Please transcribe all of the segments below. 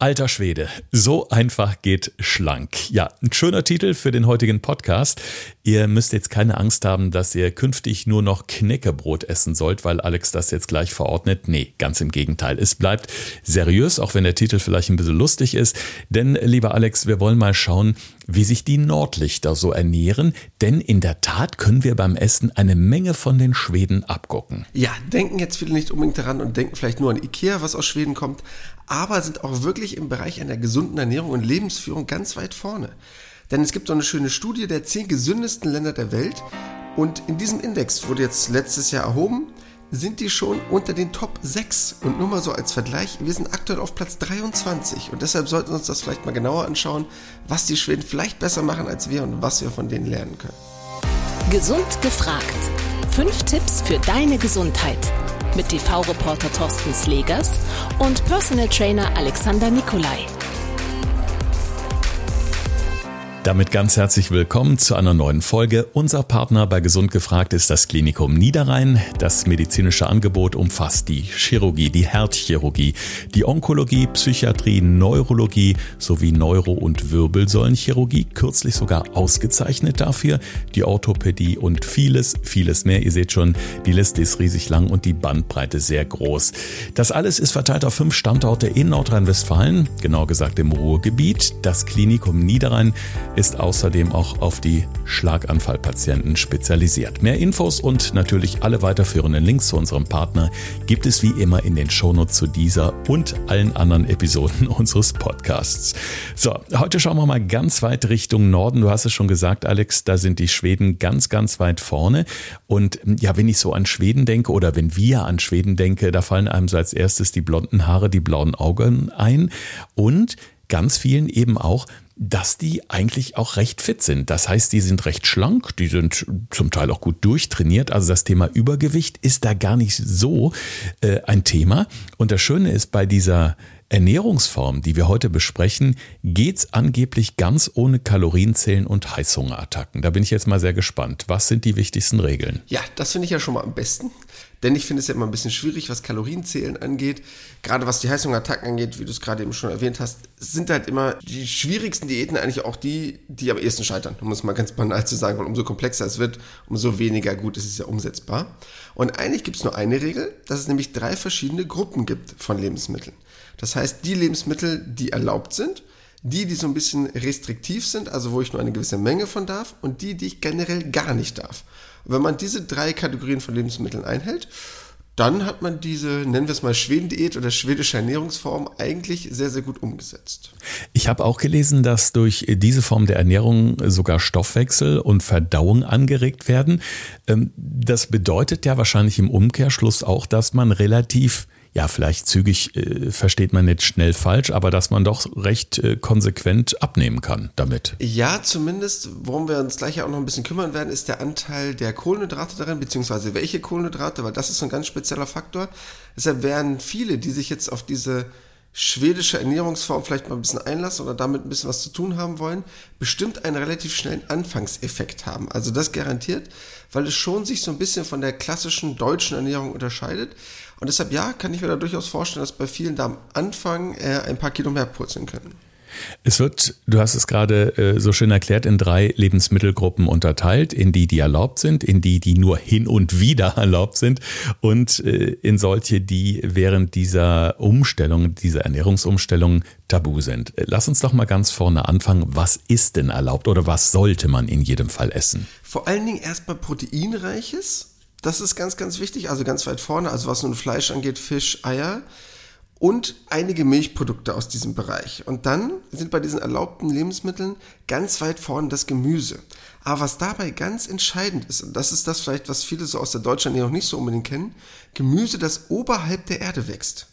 Alter Schwede, so einfach geht schlank. Ja, ein schöner Titel für den heutigen Podcast. Ihr müsst jetzt keine Angst haben, dass ihr künftig nur noch Knäckebrot essen sollt, weil Alex das jetzt gleich verordnet. Nee, ganz im Gegenteil. Es bleibt seriös, auch wenn der Titel vielleicht ein bisschen lustig ist. Denn, lieber Alex, wir wollen mal schauen, wie sich die Nordlichter so ernähren. Denn in der Tat können wir beim Essen eine Menge von den Schweden abgucken. Ja, denken jetzt viele nicht unbedingt daran und denken vielleicht nur an Ikea, was aus Schweden kommt aber sind auch wirklich im Bereich einer gesunden Ernährung und Lebensführung ganz weit vorne. Denn es gibt so eine schöne Studie der zehn gesündesten Länder der Welt und in diesem Index wurde jetzt letztes Jahr erhoben, sind die schon unter den Top 6. Und nur mal so als Vergleich, wir sind aktuell auf Platz 23 und deshalb sollten wir uns das vielleicht mal genauer anschauen, was die Schweden vielleicht besser machen als wir und was wir von denen lernen können. Gesund gefragt. Fünf Tipps für deine Gesundheit mit TV-Reporter Thorsten Slegers und Personal Trainer Alexander Nikolai. Damit ganz herzlich willkommen zu einer neuen Folge. Unser Partner bei Gesund gefragt ist das Klinikum Niederrhein. Das medizinische Angebot umfasst die Chirurgie, die Herzchirurgie, die Onkologie, Psychiatrie, Neurologie sowie Neuro- und Wirbelsäulenchirurgie, kürzlich sogar ausgezeichnet dafür, die Orthopädie und vieles, vieles mehr. Ihr seht schon, die Liste ist riesig lang und die Bandbreite sehr groß. Das alles ist verteilt auf fünf Standorte in Nordrhein-Westfalen, genau gesagt im Ruhrgebiet. Das Klinikum Niederrhein ist außerdem auch auf die Schlaganfallpatienten spezialisiert. Mehr Infos und natürlich alle weiterführenden Links zu unserem Partner gibt es wie immer in den Shownotes zu dieser und allen anderen Episoden unseres Podcasts. So, heute schauen wir mal ganz weit Richtung Norden. Du hast es schon gesagt, Alex, da sind die Schweden ganz, ganz weit vorne. Und ja, wenn ich so an Schweden denke oder wenn wir an Schweden denke, da fallen einem so als erstes die blonden Haare, die blauen Augen ein und ganz vielen eben auch dass die eigentlich auch recht fit sind. Das heißt, die sind recht schlank, die sind zum Teil auch gut durchtrainiert. Also das Thema Übergewicht ist da gar nicht so äh, ein Thema. Und das Schöne ist bei dieser Ernährungsform, die wir heute besprechen, geht's angeblich ganz ohne Kalorienzählen und Heißhungerattacken. Da bin ich jetzt mal sehr gespannt. Was sind die wichtigsten Regeln? Ja, das finde ich ja schon mal am besten. Denn ich finde es ja immer ein bisschen schwierig, was Kalorienzählen angeht. Gerade was die Heißhungerattacken angeht, wie du es gerade eben schon erwähnt hast, sind halt immer die schwierigsten Diäten eigentlich auch die, die am ehesten scheitern. Um es mal ganz banal zu sagen, weil umso komplexer es wird, umso weniger gut ist es ja umsetzbar. Und eigentlich gibt es nur eine Regel, dass es nämlich drei verschiedene Gruppen gibt von Lebensmitteln. Das heißt, die Lebensmittel, die erlaubt sind, die, die so ein bisschen restriktiv sind, also wo ich nur eine gewisse Menge von darf, und die, die ich generell gar nicht darf. Und wenn man diese drei Kategorien von Lebensmitteln einhält, dann hat man diese, nennen wir es mal Schwedendiät oder schwedische Ernährungsform eigentlich sehr, sehr gut umgesetzt. Ich habe auch gelesen, dass durch diese Form der Ernährung sogar Stoffwechsel und Verdauung angeregt werden. Ähm, das bedeutet ja wahrscheinlich im Umkehrschluss auch, dass man relativ ja, vielleicht zügig äh, versteht man nicht schnell falsch, aber dass man doch recht äh, konsequent abnehmen kann damit. Ja, zumindest, worum wir uns gleich auch noch ein bisschen kümmern werden, ist der Anteil der Kohlenhydrate darin, beziehungsweise welche Kohlenhydrate, weil das ist so ein ganz spezieller Faktor. Deshalb werden viele, die sich jetzt auf diese schwedische Ernährungsform vielleicht mal ein bisschen einlassen oder damit ein bisschen was zu tun haben wollen, bestimmt einen relativ schnellen Anfangseffekt haben. Also das garantiert, weil es schon sich so ein bisschen von der klassischen deutschen Ernährung unterscheidet. Und deshalb, ja, kann ich mir da durchaus vorstellen, dass bei vielen da am Anfang äh, ein paar Kilo mehr purzeln können. Es wird, du hast es gerade äh, so schön erklärt, in drei Lebensmittelgruppen unterteilt, in die, die erlaubt sind, in die, die nur hin und wieder erlaubt sind und äh, in solche, die während dieser Umstellung, dieser Ernährungsumstellung tabu sind. Lass uns doch mal ganz vorne anfangen. Was ist denn erlaubt oder was sollte man in jedem Fall essen? Vor allen Dingen erstmal proteinreiches das ist ganz, ganz wichtig. Also ganz weit vorne, also was nun Fleisch angeht, Fisch, Eier und einige Milchprodukte aus diesem Bereich. Und dann sind bei diesen erlaubten Lebensmitteln ganz weit vorne das Gemüse. Aber was dabei ganz entscheidend ist, und das ist das vielleicht, was viele so aus der Deutschen noch nicht so unbedingt kennen, Gemüse, das oberhalb der Erde wächst.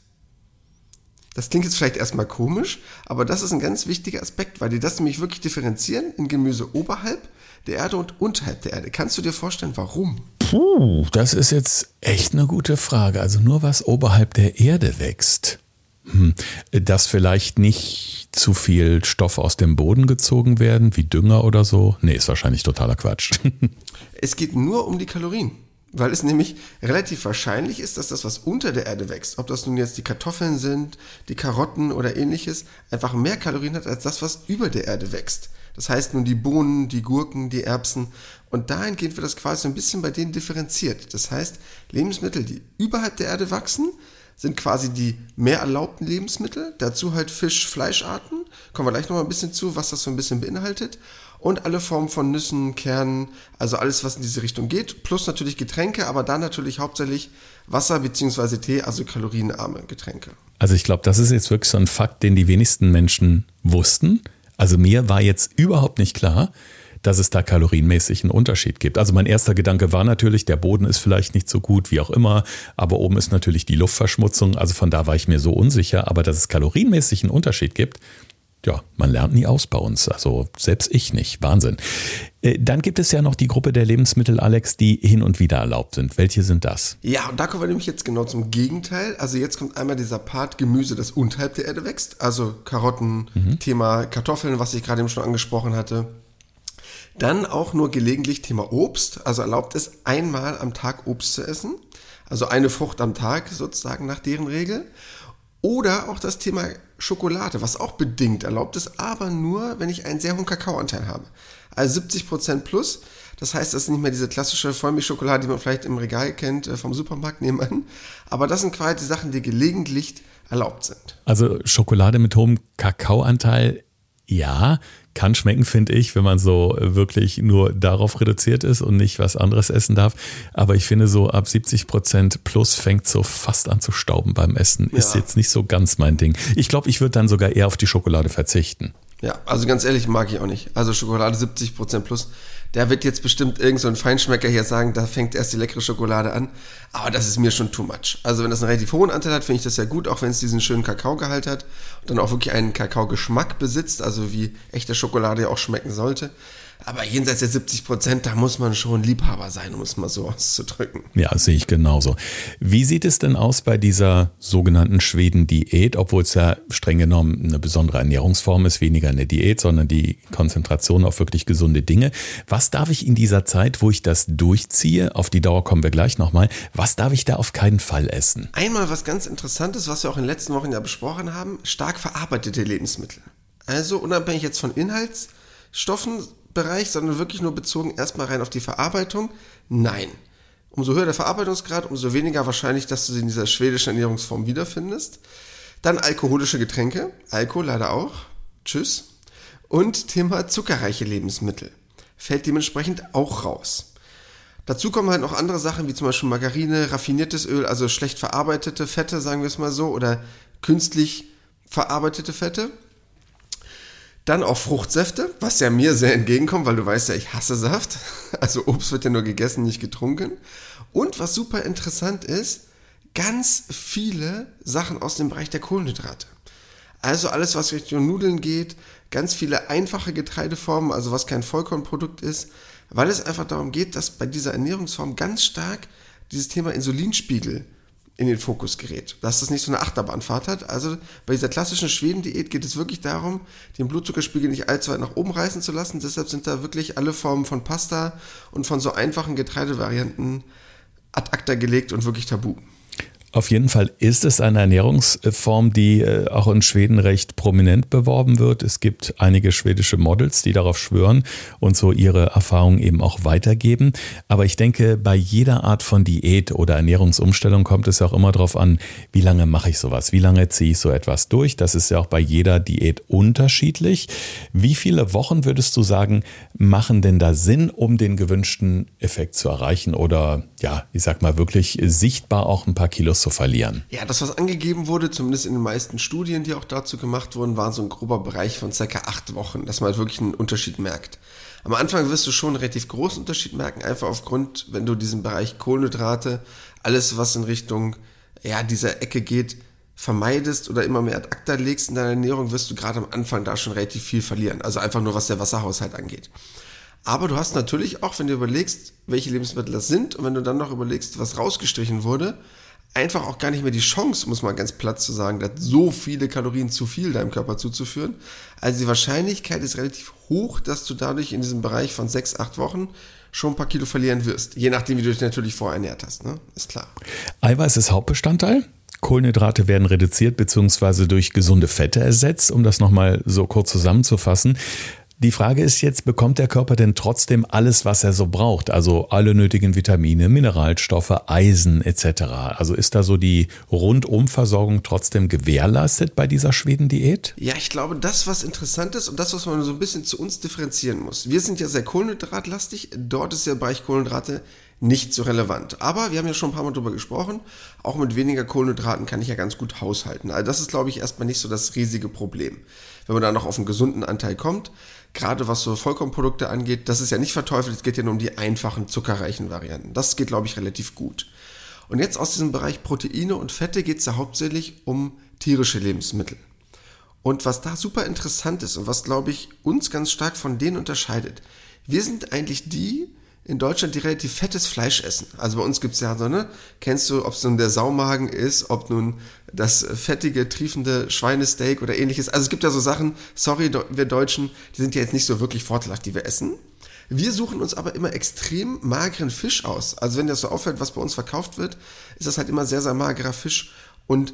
Das klingt jetzt vielleicht erstmal komisch, aber das ist ein ganz wichtiger Aspekt, weil die das nämlich wirklich differenzieren in Gemüse oberhalb der Erde und unterhalb der Erde. Kannst du dir vorstellen, warum? Puh, das ist jetzt echt eine gute Frage. Also nur was oberhalb der Erde wächst. Hm, dass vielleicht nicht zu viel Stoff aus dem Boden gezogen werden, wie Dünger oder so. Nee, ist wahrscheinlich totaler Quatsch. es geht nur um die Kalorien. weil es nämlich relativ wahrscheinlich ist, dass das, was unter der Erde wächst, ob das nun jetzt die Kartoffeln sind, die Karotten oder ähnliches, einfach mehr Kalorien hat als das, was über der Erde wächst. Das heißt nun die Bohnen, die Gurken, die Erbsen. Und dahingehend wird das quasi ein bisschen bei denen differenziert. Das heißt, Lebensmittel, die überhalb der Erde wachsen, sind quasi die mehr erlaubten Lebensmittel. Dazu halt Fisch, Fleischarten. Kommen wir gleich noch mal ein bisschen zu, was das so ein bisschen beinhaltet und alle Formen von Nüssen, Kernen, also alles, was in diese Richtung geht, plus natürlich Getränke, aber dann natürlich hauptsächlich Wasser bzw. Tee, also kalorienarme Getränke. Also ich glaube, das ist jetzt wirklich so ein Fakt, den die wenigsten Menschen wussten. Also mir war jetzt überhaupt nicht klar, dass es da kalorienmäßig einen Unterschied gibt. Also mein erster Gedanke war natürlich, der Boden ist vielleicht nicht so gut, wie auch immer, aber oben ist natürlich die Luftverschmutzung. Also von da war ich mir so unsicher, aber dass es kalorienmäßig einen Unterschied gibt, ja, man lernt nie aus bei uns. Also selbst ich nicht. Wahnsinn. Äh, dann gibt es ja noch die Gruppe der Lebensmittel, Alex, die hin und wieder erlaubt sind. Welche sind das? Ja, und da kommen wir nämlich jetzt genau zum Gegenteil. Also jetzt kommt einmal dieser Part Gemüse, das unterhalb der Erde wächst. Also Karotten, mhm. Thema Kartoffeln, was ich gerade eben schon angesprochen hatte. Dann auch nur gelegentlich Thema Obst. Also erlaubt es einmal am Tag Obst zu essen. Also eine Frucht am Tag sozusagen nach deren Regel. Oder auch das Thema Schokolade, was auch bedingt erlaubt ist, aber nur, wenn ich einen sehr hohen Kakaoanteil habe. Also 70% plus. Das heißt, das ist nicht mehr diese klassische Vollmilchschokolade, die man vielleicht im Regal kennt, äh, vom Supermarkt nebenan. Aber das sind quasi die Sachen, die gelegentlich erlaubt sind. Also Schokolade mit hohem Kakaoanteil, ja, kann schmecken, finde ich, wenn man so wirklich nur darauf reduziert ist und nicht was anderes essen darf. Aber ich finde, so ab 70 Prozent plus fängt so fast an zu stauben beim Essen. Ja. Ist jetzt nicht so ganz mein Ding. Ich glaube, ich würde dann sogar eher auf die Schokolade verzichten. Ja, also ganz ehrlich, mag ich auch nicht. Also Schokolade 70 Prozent plus der wird jetzt bestimmt irgend so ein Feinschmecker hier sagen, da fängt erst die leckere Schokolade an. Aber das ist mir schon too much. Also wenn das einen relativ hohen Anteil hat, finde ich das ja gut, auch wenn es diesen schönen Kakaogehalt hat und dann auch wirklich einen Kakaogeschmack besitzt, also wie echte Schokolade ja auch schmecken sollte. Aber jenseits der 70 Prozent, da muss man schon Liebhaber sein, um es mal so auszudrücken. Ja, sehe ich genauso. Wie sieht es denn aus bei dieser sogenannten Schweden-Diät, obwohl es ja streng genommen eine besondere Ernährungsform ist, weniger eine Diät, sondern die Konzentration auf wirklich gesunde Dinge. Was darf ich in dieser Zeit, wo ich das durchziehe, auf die Dauer kommen wir gleich nochmal, was darf ich da auf keinen Fall essen? Einmal was ganz Interessantes, was wir auch in den letzten Wochen ja besprochen haben, stark verarbeitete Lebensmittel. Also unabhängig jetzt von Inhaltsstoffen Bereich, sondern wirklich nur bezogen erstmal rein auf die Verarbeitung? Nein. Umso höher der Verarbeitungsgrad, umso weniger wahrscheinlich, dass du sie in dieser schwedischen Ernährungsform wiederfindest. Dann alkoholische Getränke, Alkohol leider auch. Tschüss. Und Thema zuckerreiche Lebensmittel. Fällt dementsprechend auch raus. Dazu kommen halt noch andere Sachen, wie zum Beispiel Margarine, raffiniertes Öl, also schlecht verarbeitete Fette, sagen wir es mal so, oder künstlich verarbeitete Fette. Dann auch Fruchtsäfte, was ja mir sehr entgegenkommt, weil du weißt ja, ich hasse Saft. Also Obst wird ja nur gegessen, nicht getrunken. Und was super interessant ist, ganz viele Sachen aus dem Bereich der Kohlenhydrate. Also alles, was Richtung Nudeln geht, ganz viele einfache Getreideformen, also was kein Vollkornprodukt ist, weil es einfach darum geht, dass bei dieser Ernährungsform ganz stark dieses Thema Insulinspiegel in den Fokus gerät, dass das nicht so eine Achterbahnfahrt hat. Also bei dieser klassischen Schweden-Diät geht es wirklich darum, den Blutzuckerspiegel nicht allzu weit nach oben reißen zu lassen. Deshalb sind da wirklich alle Formen von Pasta und von so einfachen Getreidevarianten ad acta gelegt und wirklich tabu. Auf jeden Fall ist es eine Ernährungsform, die äh, auch in Schweden recht prominent beworben wird. Es gibt einige schwedische Models, die darauf schwören und so ihre Erfahrungen eben auch weitergeben. Aber ich denke, bei jeder Art von Diät oder Ernährungsumstellung kommt es ja auch immer darauf an, wie lange mache ich sowas, wie lange ziehe ich so etwas durch. Das ist ja auch bei jeder Diät unterschiedlich. Wie viele Wochen würdest du sagen, machen denn da Sinn, um den gewünschten Effekt zu erreichen oder ja, ich sag mal wirklich sichtbar auch ein paar Kilos zu verlieren. Ja, das, was angegeben wurde, zumindest in den meisten Studien, die auch dazu gemacht wurden, war so ein grober Bereich von circa acht Wochen, dass man halt wirklich einen Unterschied merkt. Am Anfang wirst du schon einen relativ großen Unterschied merken, einfach aufgrund, wenn du diesen Bereich Kohlenhydrate, alles, was in Richtung ja, dieser Ecke geht, vermeidest oder immer mehr ad acta legst in deiner Ernährung, wirst du gerade am Anfang da schon relativ viel verlieren. Also einfach nur, was der Wasserhaushalt angeht. Aber du hast natürlich auch, wenn du überlegst, welche Lebensmittel das sind und wenn du dann noch überlegst, was rausgestrichen wurde, einfach auch gar nicht mehr die Chance, muss man ganz platt zu sagen, dass so viele Kalorien zu viel deinem Körper zuzuführen. Also die Wahrscheinlichkeit ist relativ hoch, dass du dadurch in diesem Bereich von sechs, acht Wochen schon ein paar Kilo verlieren wirst. Je nachdem, wie du dich natürlich vorher ernährt hast, ne? Ist klar. Eiweiß ist Hauptbestandteil. Kohlenhydrate werden reduziert bzw. durch gesunde Fette ersetzt, um das nochmal so kurz zusammenzufassen. Die Frage ist jetzt, bekommt der Körper denn trotzdem alles, was er so braucht? Also alle nötigen Vitamine, Mineralstoffe, Eisen etc. Also ist da so die Rundumversorgung trotzdem gewährleistet bei dieser Schweden-Diät? Ja, ich glaube, das, was interessant ist und das, was man so ein bisschen zu uns differenzieren muss. Wir sind ja sehr kohlenhydratlastig. Dort ist der Bereich Kohlenhydrate nicht so relevant. Aber wir haben ja schon ein paar Mal drüber gesprochen, auch mit weniger Kohlenhydraten kann ich ja ganz gut haushalten. Also das ist, glaube ich, erstmal nicht so das riesige Problem. Wenn man da noch auf einen gesunden Anteil kommt, gerade was so Vollkornprodukte angeht, das ist ja nicht verteufelt, es geht ja nur um die einfachen zuckerreichen Varianten. Das geht, glaube ich, relativ gut. Und jetzt aus diesem Bereich Proteine und Fette geht es ja hauptsächlich um tierische Lebensmittel. Und was da super interessant ist und was, glaube ich, uns ganz stark von denen unterscheidet, wir sind eigentlich die, in Deutschland, die relativ fettes Fleisch essen. Also bei uns gibt's ja so, ne? Kennst du, ob es nun der Saumagen ist, ob nun das fettige, triefende Schweinesteak oder ähnliches. Also es gibt ja so Sachen, sorry, wir Deutschen, die sind ja jetzt nicht so wirklich vorteilhaft, die wir essen. Wir suchen uns aber immer extrem mageren Fisch aus. Also wenn das so auffällt, was bei uns verkauft wird, ist das halt immer sehr, sehr magerer Fisch. Und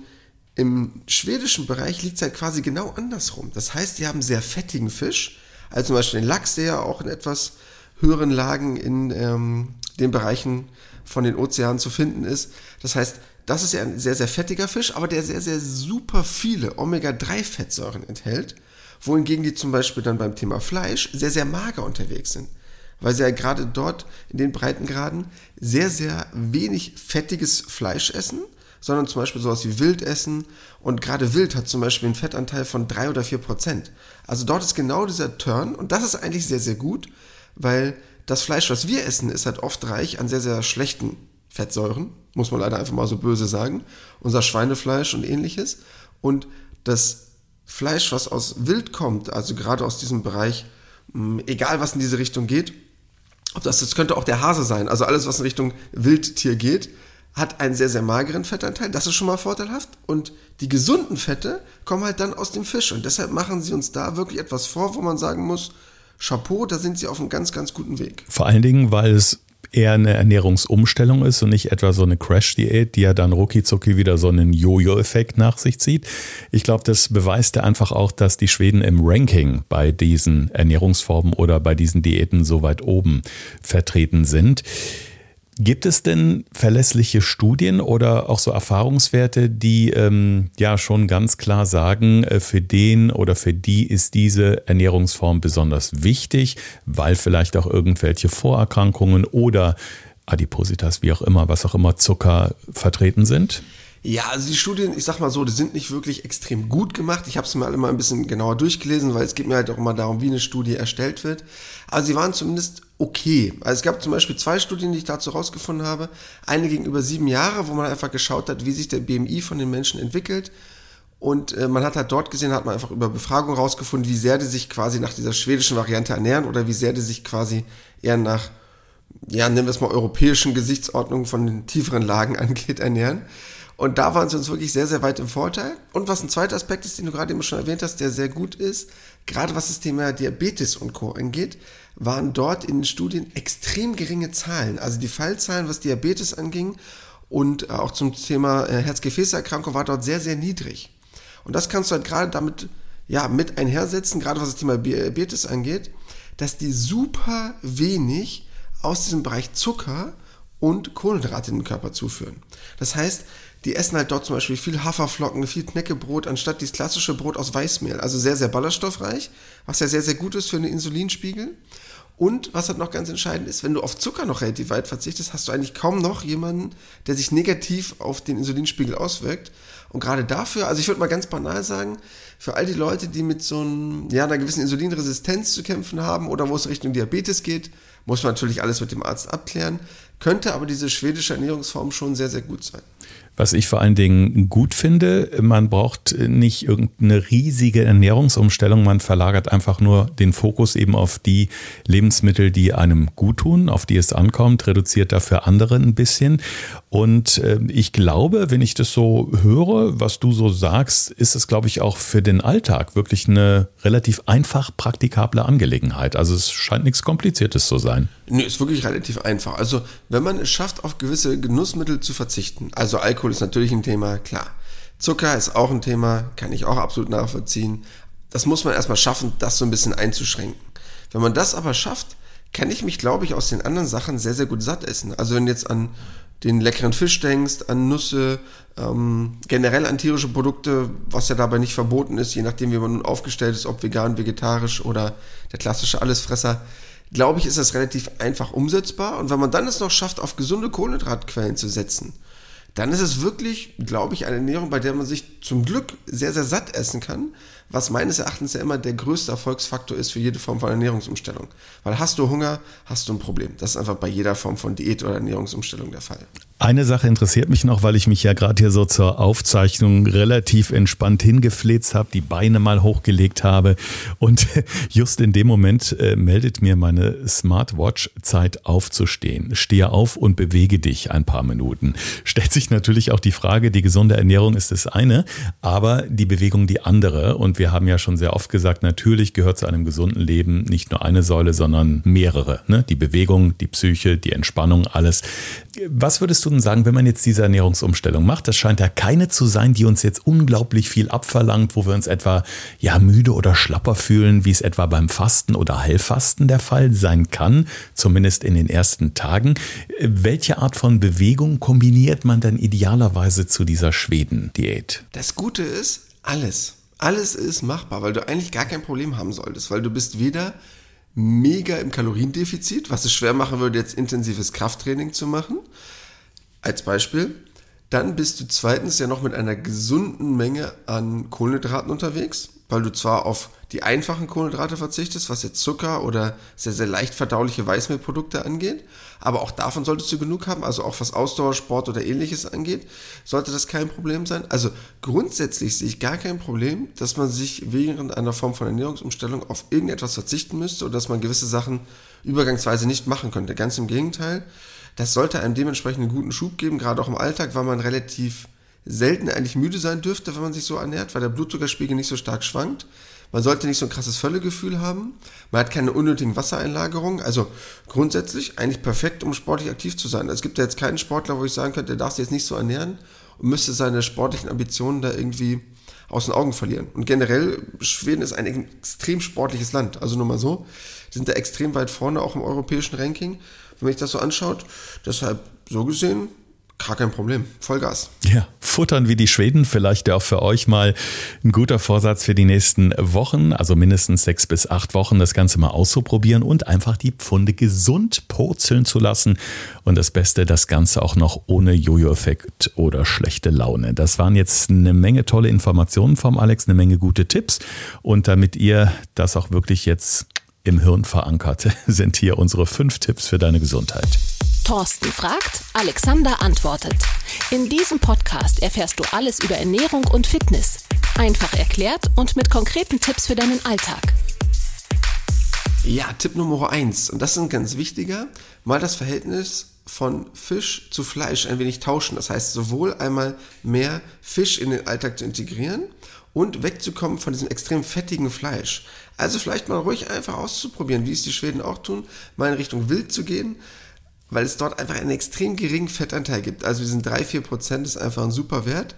im schwedischen Bereich liegt es halt quasi genau andersrum. Das heißt, die haben sehr fettigen Fisch, also zum Beispiel den Lachs, der ja auch in etwas höheren Lagen in ähm, den Bereichen von den Ozeanen zu finden ist. Das heißt, das ist ja ein sehr, sehr fettiger Fisch, aber der sehr, sehr super viele Omega-3-Fettsäuren enthält, wohingegen die zum Beispiel dann beim Thema Fleisch sehr, sehr mager unterwegs sind. Weil sie ja gerade dort in den Breitengraden sehr, sehr wenig fettiges Fleisch essen, sondern zum Beispiel sowas wie Wild essen. Und gerade Wild hat zum Beispiel einen Fettanteil von drei oder vier Prozent. Also dort ist genau dieser Turn und das ist eigentlich sehr, sehr gut, weil das Fleisch, was wir essen, ist halt oft reich an sehr, sehr schlechten Fettsäuren, muss man leider einfach mal so böse sagen. Unser Schweinefleisch und ähnliches. Und das Fleisch, was aus Wild kommt, also gerade aus diesem Bereich, hm, egal was in diese Richtung geht, ob das, das könnte auch der Hase sein, also alles, was in Richtung Wildtier geht, hat einen sehr, sehr mageren Fettanteil. Das ist schon mal vorteilhaft. Und die gesunden Fette kommen halt dann aus dem Fisch. Und deshalb machen sie uns da wirklich etwas vor, wo man sagen muss, Chapeau, da sind sie auf einem ganz, ganz guten Weg. Vor allen Dingen, weil es eher eine Ernährungsumstellung ist und nicht etwa so eine Crash-Diät, die ja dann rucki wieder so einen Jojo-Effekt nach sich zieht. Ich glaube, das beweist ja einfach auch, dass die Schweden im Ranking bei diesen Ernährungsformen oder bei diesen Diäten so weit oben vertreten sind. Gibt es denn verlässliche Studien oder auch so Erfahrungswerte, die ähm, ja schon ganz klar sagen, äh, für den oder für die ist diese Ernährungsform besonders wichtig, weil vielleicht auch irgendwelche Vorerkrankungen oder Adipositas, wie auch immer, was auch immer, Zucker vertreten sind? Ja, also die Studien, ich sag mal so, die sind nicht wirklich extrem gut gemacht. Ich habe es mir alle mal ein bisschen genauer durchgelesen, weil es geht mir halt auch immer darum, wie eine Studie erstellt wird. Aber sie waren zumindest okay. Also es gab zum Beispiel zwei Studien, die ich dazu rausgefunden habe. Eine ging über sieben Jahre, wo man einfach geschaut hat, wie sich der BMI von den Menschen entwickelt. Und äh, man hat halt dort gesehen, hat man einfach über Befragung rausgefunden, wie sehr die sich quasi nach dieser schwedischen Variante ernähren oder wie sehr die sich quasi eher nach, ja, nennen wir es mal europäischen Gesichtsordnungen von den tieferen Lagen angeht, ernähren. Und da waren sie uns wirklich sehr, sehr weit im Vorteil. Und was ein zweiter Aspekt ist, den du gerade eben schon erwähnt hast, der sehr gut ist, gerade was das Thema Diabetes und Co. angeht, waren dort in den Studien extrem geringe Zahlen. Also die Fallzahlen, was Diabetes anging und auch zum Thema äh, Herz-Gefäßerkrankung war dort sehr, sehr niedrig. Und das kannst du halt gerade damit ja, mit einhersetzen, gerade was das Thema Diabetes angeht, dass die super wenig aus diesem Bereich Zucker und Kohlenhydrate in den Körper zuführen. Das heißt, die essen halt dort zum Beispiel viel Haferflocken, viel Knäckebrot, anstatt dieses klassische Brot aus Weißmehl. Also sehr, sehr ballaststoffreich, was ja sehr, sehr gut ist für den Insulinspiegel. Und was halt noch ganz entscheidend ist, wenn du auf Zucker noch relativ weit verzichtest, hast du eigentlich kaum noch jemanden, der sich negativ auf den Insulinspiegel auswirkt. Und gerade dafür, also ich würde mal ganz banal sagen, für all die Leute, die mit so einem, ja, einer gewissen Insulinresistenz zu kämpfen haben oder wo es Richtung Diabetes geht, muss man natürlich alles mit dem Arzt abklären, könnte aber diese schwedische Ernährungsform schon sehr, sehr gut sein. Was ich vor allen Dingen gut finde, man braucht nicht irgendeine riesige Ernährungsumstellung, man verlagert einfach nur den Fokus eben auf die Lebensmittel, die einem gut tun, auf die es ankommt, reduziert dafür andere ein bisschen. Und äh, ich glaube, wenn ich das so höre, was du so sagst, ist es, glaube ich, auch für den Alltag wirklich eine relativ einfach praktikable Angelegenheit. Also es scheint nichts Kompliziertes zu sein. Nee, ist wirklich relativ einfach. Also wenn man es schafft, auf gewisse Genussmittel zu verzichten, also Alkohol ist natürlich ein Thema, klar. Zucker ist auch ein Thema, kann ich auch absolut nachvollziehen. Das muss man erstmal schaffen, das so ein bisschen einzuschränken. Wenn man das aber schafft, kann ich mich, glaube ich, aus den anderen Sachen sehr, sehr gut satt essen. Also wenn du jetzt an den leckeren Fisch denkst, an Nüsse, ähm, generell an tierische Produkte, was ja dabei nicht verboten ist, je nachdem, wie man nun aufgestellt ist, ob vegan, vegetarisch oder der klassische Allesfresser, glaube ich, ist das relativ einfach umsetzbar. Und wenn man dann es noch schafft, auf gesunde Kohlenhydratquellen zu setzen, dann ist es wirklich, glaube ich, eine Ernährung, bei der man sich zum Glück sehr, sehr satt essen kann, was meines Erachtens ja immer der größte Erfolgsfaktor ist für jede Form von Ernährungsumstellung. Weil hast du Hunger, hast du ein Problem. Das ist einfach bei jeder Form von Diät oder Ernährungsumstellung der Fall. Eine Sache interessiert mich noch, weil ich mich ja gerade hier so zur Aufzeichnung relativ entspannt hingefläzt habe, die Beine mal hochgelegt habe und just in dem Moment äh, meldet mir meine Smartwatch Zeit aufzustehen. Stehe auf und bewege dich ein paar Minuten. Stellt sich natürlich auch die Frage, die gesunde Ernährung ist das eine, aber die Bewegung die andere und wir haben ja schon sehr oft gesagt, natürlich gehört zu einem gesunden Leben nicht nur eine Säule, sondern mehrere. Ne? Die Bewegung, die Psyche, die Entspannung, alles. Was würdest du denn sagen, wenn man jetzt diese Ernährungsumstellung macht? Das scheint ja keine zu sein, die uns jetzt unglaublich viel abverlangt, wo wir uns etwa ja müde oder schlapper fühlen, wie es etwa beim Fasten oder Heilfasten der Fall sein kann, zumindest in den ersten Tagen. Welche Art von Bewegung kombiniert man dann idealerweise zu dieser Schweden-Diät? Das Gute ist, alles. Alles ist machbar, weil du eigentlich gar kein Problem haben solltest, weil du bist weder mega im Kaloriendefizit, was es schwer machen würde, jetzt intensives Krafttraining zu machen, als Beispiel. Dann bist du zweitens ja noch mit einer gesunden Menge an Kohlenhydraten unterwegs, weil du zwar auf die einfachen Kohlenhydrate verzichtest, was jetzt Zucker oder sehr, sehr leicht verdauliche Weißmehlprodukte angeht, aber auch davon solltest du genug haben, also auch was Ausdauersport oder ähnliches angeht, sollte das kein Problem sein. Also grundsätzlich sehe ich gar kein Problem, dass man sich während einer Form von Ernährungsumstellung auf irgendetwas verzichten müsste oder dass man gewisse Sachen übergangsweise nicht machen könnte. Ganz im Gegenteil, das sollte einem dementsprechend einen guten Schub geben, gerade auch im Alltag, weil man relativ selten eigentlich müde sein dürfte, wenn man sich so ernährt, weil der Blutzuckerspiegel nicht so stark schwankt. Man sollte nicht so ein krasses Völlegefühl haben. Man hat keine unnötigen Wassereinlagerungen. Also grundsätzlich eigentlich perfekt, um sportlich aktiv zu sein. Es gibt ja jetzt keinen Sportler, wo ich sagen könnte, der darf sich jetzt nicht so ernähren und müsste seine sportlichen Ambitionen da irgendwie aus den Augen verlieren. Und generell, Schweden ist ein extrem sportliches Land. Also nur mal so. Die sind da extrem weit vorne, auch im europäischen Ranking wenn man sich das so anschaut. Deshalb so gesehen, gar kein Problem. Vollgas. Ja, futtern wie die Schweden. Vielleicht auch für euch mal ein guter Vorsatz für die nächsten Wochen, also mindestens sechs bis acht Wochen, das Ganze mal auszuprobieren und einfach die Pfunde gesund purzeln zu lassen. Und das Beste, das Ganze auch noch ohne Jojo-Effekt oder schlechte Laune. Das waren jetzt eine Menge tolle Informationen vom Alex, eine Menge gute Tipps. Und damit ihr das auch wirklich jetzt im Hirn verankert, sind hier unsere fünf Tipps für deine Gesundheit. Thorsten fragt, Alexander antwortet. In diesem Podcast erfährst du alles über Ernährung und Fitness. Einfach erklärt und mit konkreten Tipps für deinen Alltag. Ja, Tipp Nummer eins und das ist ein ganz wichtiger, mal das Verhältnis von Fisch zu Fleisch ein wenig tauschen. Das heißt, sowohl einmal mehr Fisch in den Alltag zu integrieren und wegzukommen von diesem extrem fettigen Fleisch. Also vielleicht mal ruhig einfach auszuprobieren, wie es die Schweden auch tun, mal in Richtung Wild zu gehen, weil es dort einfach einen extrem geringen Fettanteil gibt. Also diesen 3-4% ist einfach ein super Wert.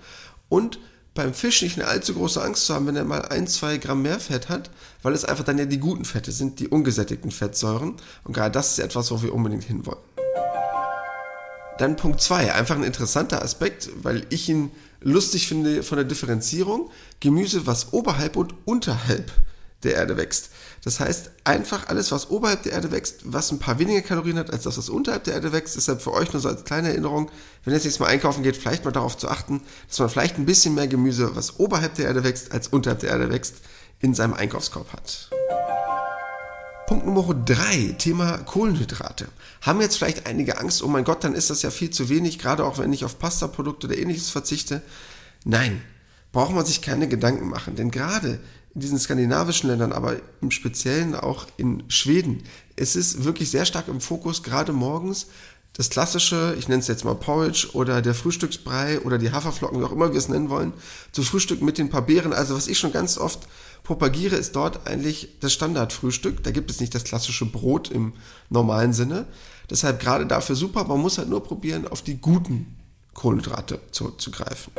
Und beim Fisch nicht eine allzu große Angst zu haben, wenn er mal ein, zwei Gramm mehr Fett hat, weil es einfach dann ja die guten Fette sind, die ungesättigten Fettsäuren. Und gerade das ist etwas, wo wir unbedingt hinwollen. Dann Punkt 2, einfach ein interessanter Aspekt, weil ich ihn lustig finde von der Differenzierung. Gemüse, was oberhalb und unterhalb der Erde wächst. Das heißt, einfach alles, was oberhalb der Erde wächst, was ein paar weniger Kalorien hat, als das, was unterhalb der Erde wächst. Deshalb für euch nur so als kleine Erinnerung, wenn ihr jetzt mal einkaufen geht, vielleicht mal darauf zu achten, dass man vielleicht ein bisschen mehr Gemüse, was oberhalb der Erde wächst, als unterhalb der Erde wächst, in seinem Einkaufskorb hat. Punkt Nummer drei, Thema Kohlenhydrate. Haben jetzt vielleicht einige Angst, oh mein Gott, dann ist das ja viel zu wenig, gerade auch wenn ich auf Pastaprodukte oder ähnliches verzichte. Nein, braucht man sich keine Gedanken machen, denn gerade in diesen skandinavischen Ländern, aber im Speziellen auch in Schweden, es ist wirklich sehr stark im Fokus, gerade morgens, das klassische, ich nenne es jetzt mal Porridge oder der Frühstücksbrei oder die Haferflocken, wie auch immer wir es nennen wollen, zu Frühstück mit den paar Beeren. Also was ich schon ganz oft propagiere, ist dort eigentlich das Standardfrühstück. Da gibt es nicht das klassische Brot im normalen Sinne. Deshalb gerade dafür super. Man muss halt nur probieren, auf die guten Kohlenhydrate zurückzugreifen.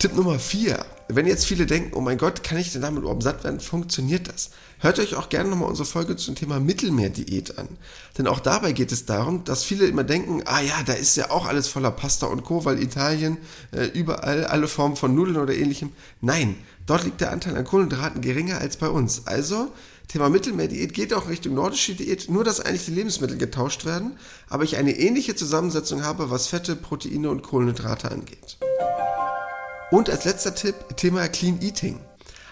Tipp Nummer 4. Wenn jetzt viele denken, oh mein Gott, kann ich denn damit überhaupt satt werden? Funktioniert das? Hört euch auch gerne nochmal unsere Folge zum Thema Mittelmeerdiät an. Denn auch dabei geht es darum, dass viele immer denken, ah ja, da ist ja auch alles voller Pasta und Co., weil Italien äh, überall alle Formen von Nudeln oder ähnlichem. Nein, dort liegt der Anteil an Kohlenhydraten geringer als bei uns. Also, Thema Mittelmeerdiät geht auch Richtung nordische Diät, nur dass eigentlich die Lebensmittel getauscht werden, aber ich eine ähnliche Zusammensetzung habe, was Fette, Proteine und Kohlenhydrate angeht. Und als letzter Tipp, Thema Clean Eating.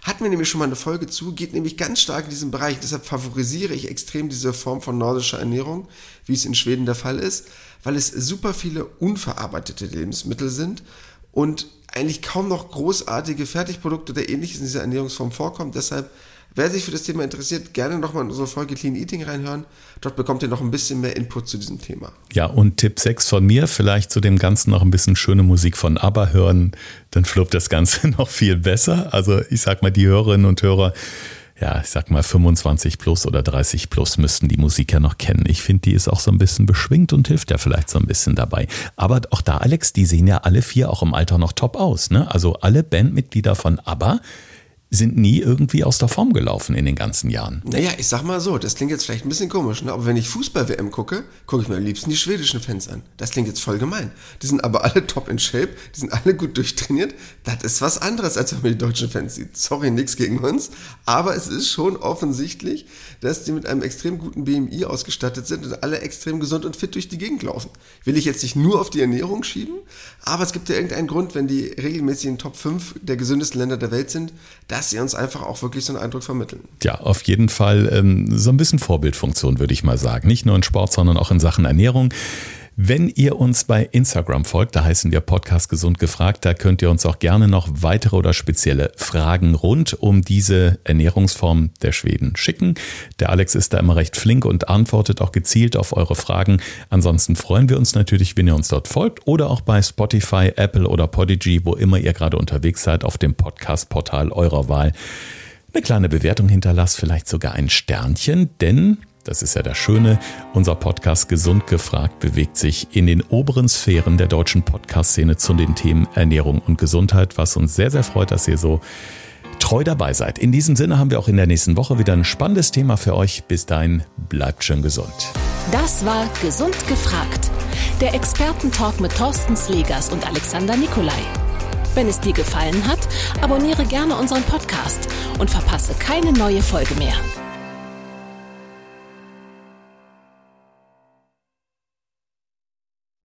Hatten wir nämlich schon mal eine Folge zu, geht nämlich ganz stark in diesem Bereich. Deshalb favorisiere ich extrem diese Form von nordischer Ernährung, wie es in Schweden der Fall ist, weil es super viele unverarbeitete Lebensmittel sind und eigentlich kaum noch großartige Fertigprodukte oder ähnliches in dieser Ernährungsform vorkommt. Deshalb Wer sich für das Thema interessiert, gerne nochmal in unsere Folge Clean Eating reinhören. Dort bekommt ihr noch ein bisschen mehr Input zu diesem Thema. Ja, und Tipp 6 von mir, vielleicht zu dem Ganzen noch ein bisschen schöne Musik von ABBA hören, dann fluppt das Ganze noch viel besser. Also ich sag mal, die Hörerinnen und Hörer, ja, ich sag mal 25 plus oder 30 plus müssten die Musik ja noch kennen. Ich finde, die ist auch so ein bisschen beschwingt und hilft ja vielleicht so ein bisschen dabei. Aber auch da, Alex, die sehen ja alle vier auch im Alter noch top aus. Ne? Also alle Bandmitglieder von ABBA sind nie irgendwie aus der Form gelaufen in den ganzen Jahren. Naja, ich sag mal so, das klingt jetzt vielleicht ein bisschen komisch, ne? aber wenn ich Fußball-WM gucke, gucke ich mir am liebsten die schwedischen Fans an. Das klingt jetzt voll gemein. Die sind aber alle top in Shape, die sind alle gut durchtrainiert. Das ist was anderes, als wenn man die deutschen Fans sieht. Sorry, nichts gegen uns, aber es ist schon offensichtlich, dass die mit einem extrem guten BMI ausgestattet sind und alle extrem gesund und fit durch die Gegend laufen. Will ich jetzt nicht nur auf die Ernährung schieben, aber es gibt ja irgendeinen Grund, wenn die regelmäßig in Top 5 der gesündesten Länder der Welt sind, dass sie uns einfach auch wirklich so einen Eindruck vermitteln. Ja, auf jeden Fall ähm, so ein bisschen Vorbildfunktion, würde ich mal sagen. Nicht nur in Sport, sondern auch in Sachen Ernährung. Wenn ihr uns bei Instagram folgt, da heißen wir Podcast Gesund gefragt, da könnt ihr uns auch gerne noch weitere oder spezielle Fragen rund um diese Ernährungsform der Schweden schicken. Der Alex ist da immer recht flink und antwortet auch gezielt auf eure Fragen. Ansonsten freuen wir uns natürlich, wenn ihr uns dort folgt oder auch bei Spotify, Apple oder Podigy, wo immer ihr gerade unterwegs seid, auf dem Podcast-Portal eurer Wahl eine kleine Bewertung hinterlasst, vielleicht sogar ein Sternchen, denn das ist ja das Schöne. Unser Podcast Gesund gefragt bewegt sich in den oberen Sphären der deutschen Podcast-Szene zu den Themen Ernährung und Gesundheit, was uns sehr, sehr freut, dass ihr so treu dabei seid. In diesem Sinne haben wir auch in der nächsten Woche wieder ein spannendes Thema für euch. Bis dahin, bleibt schön gesund. Das war Gesund gefragt. Der Expertentalk mit Thorsten Slegers und Alexander Nikolai. Wenn es dir gefallen hat, abonniere gerne unseren Podcast und verpasse keine neue Folge mehr.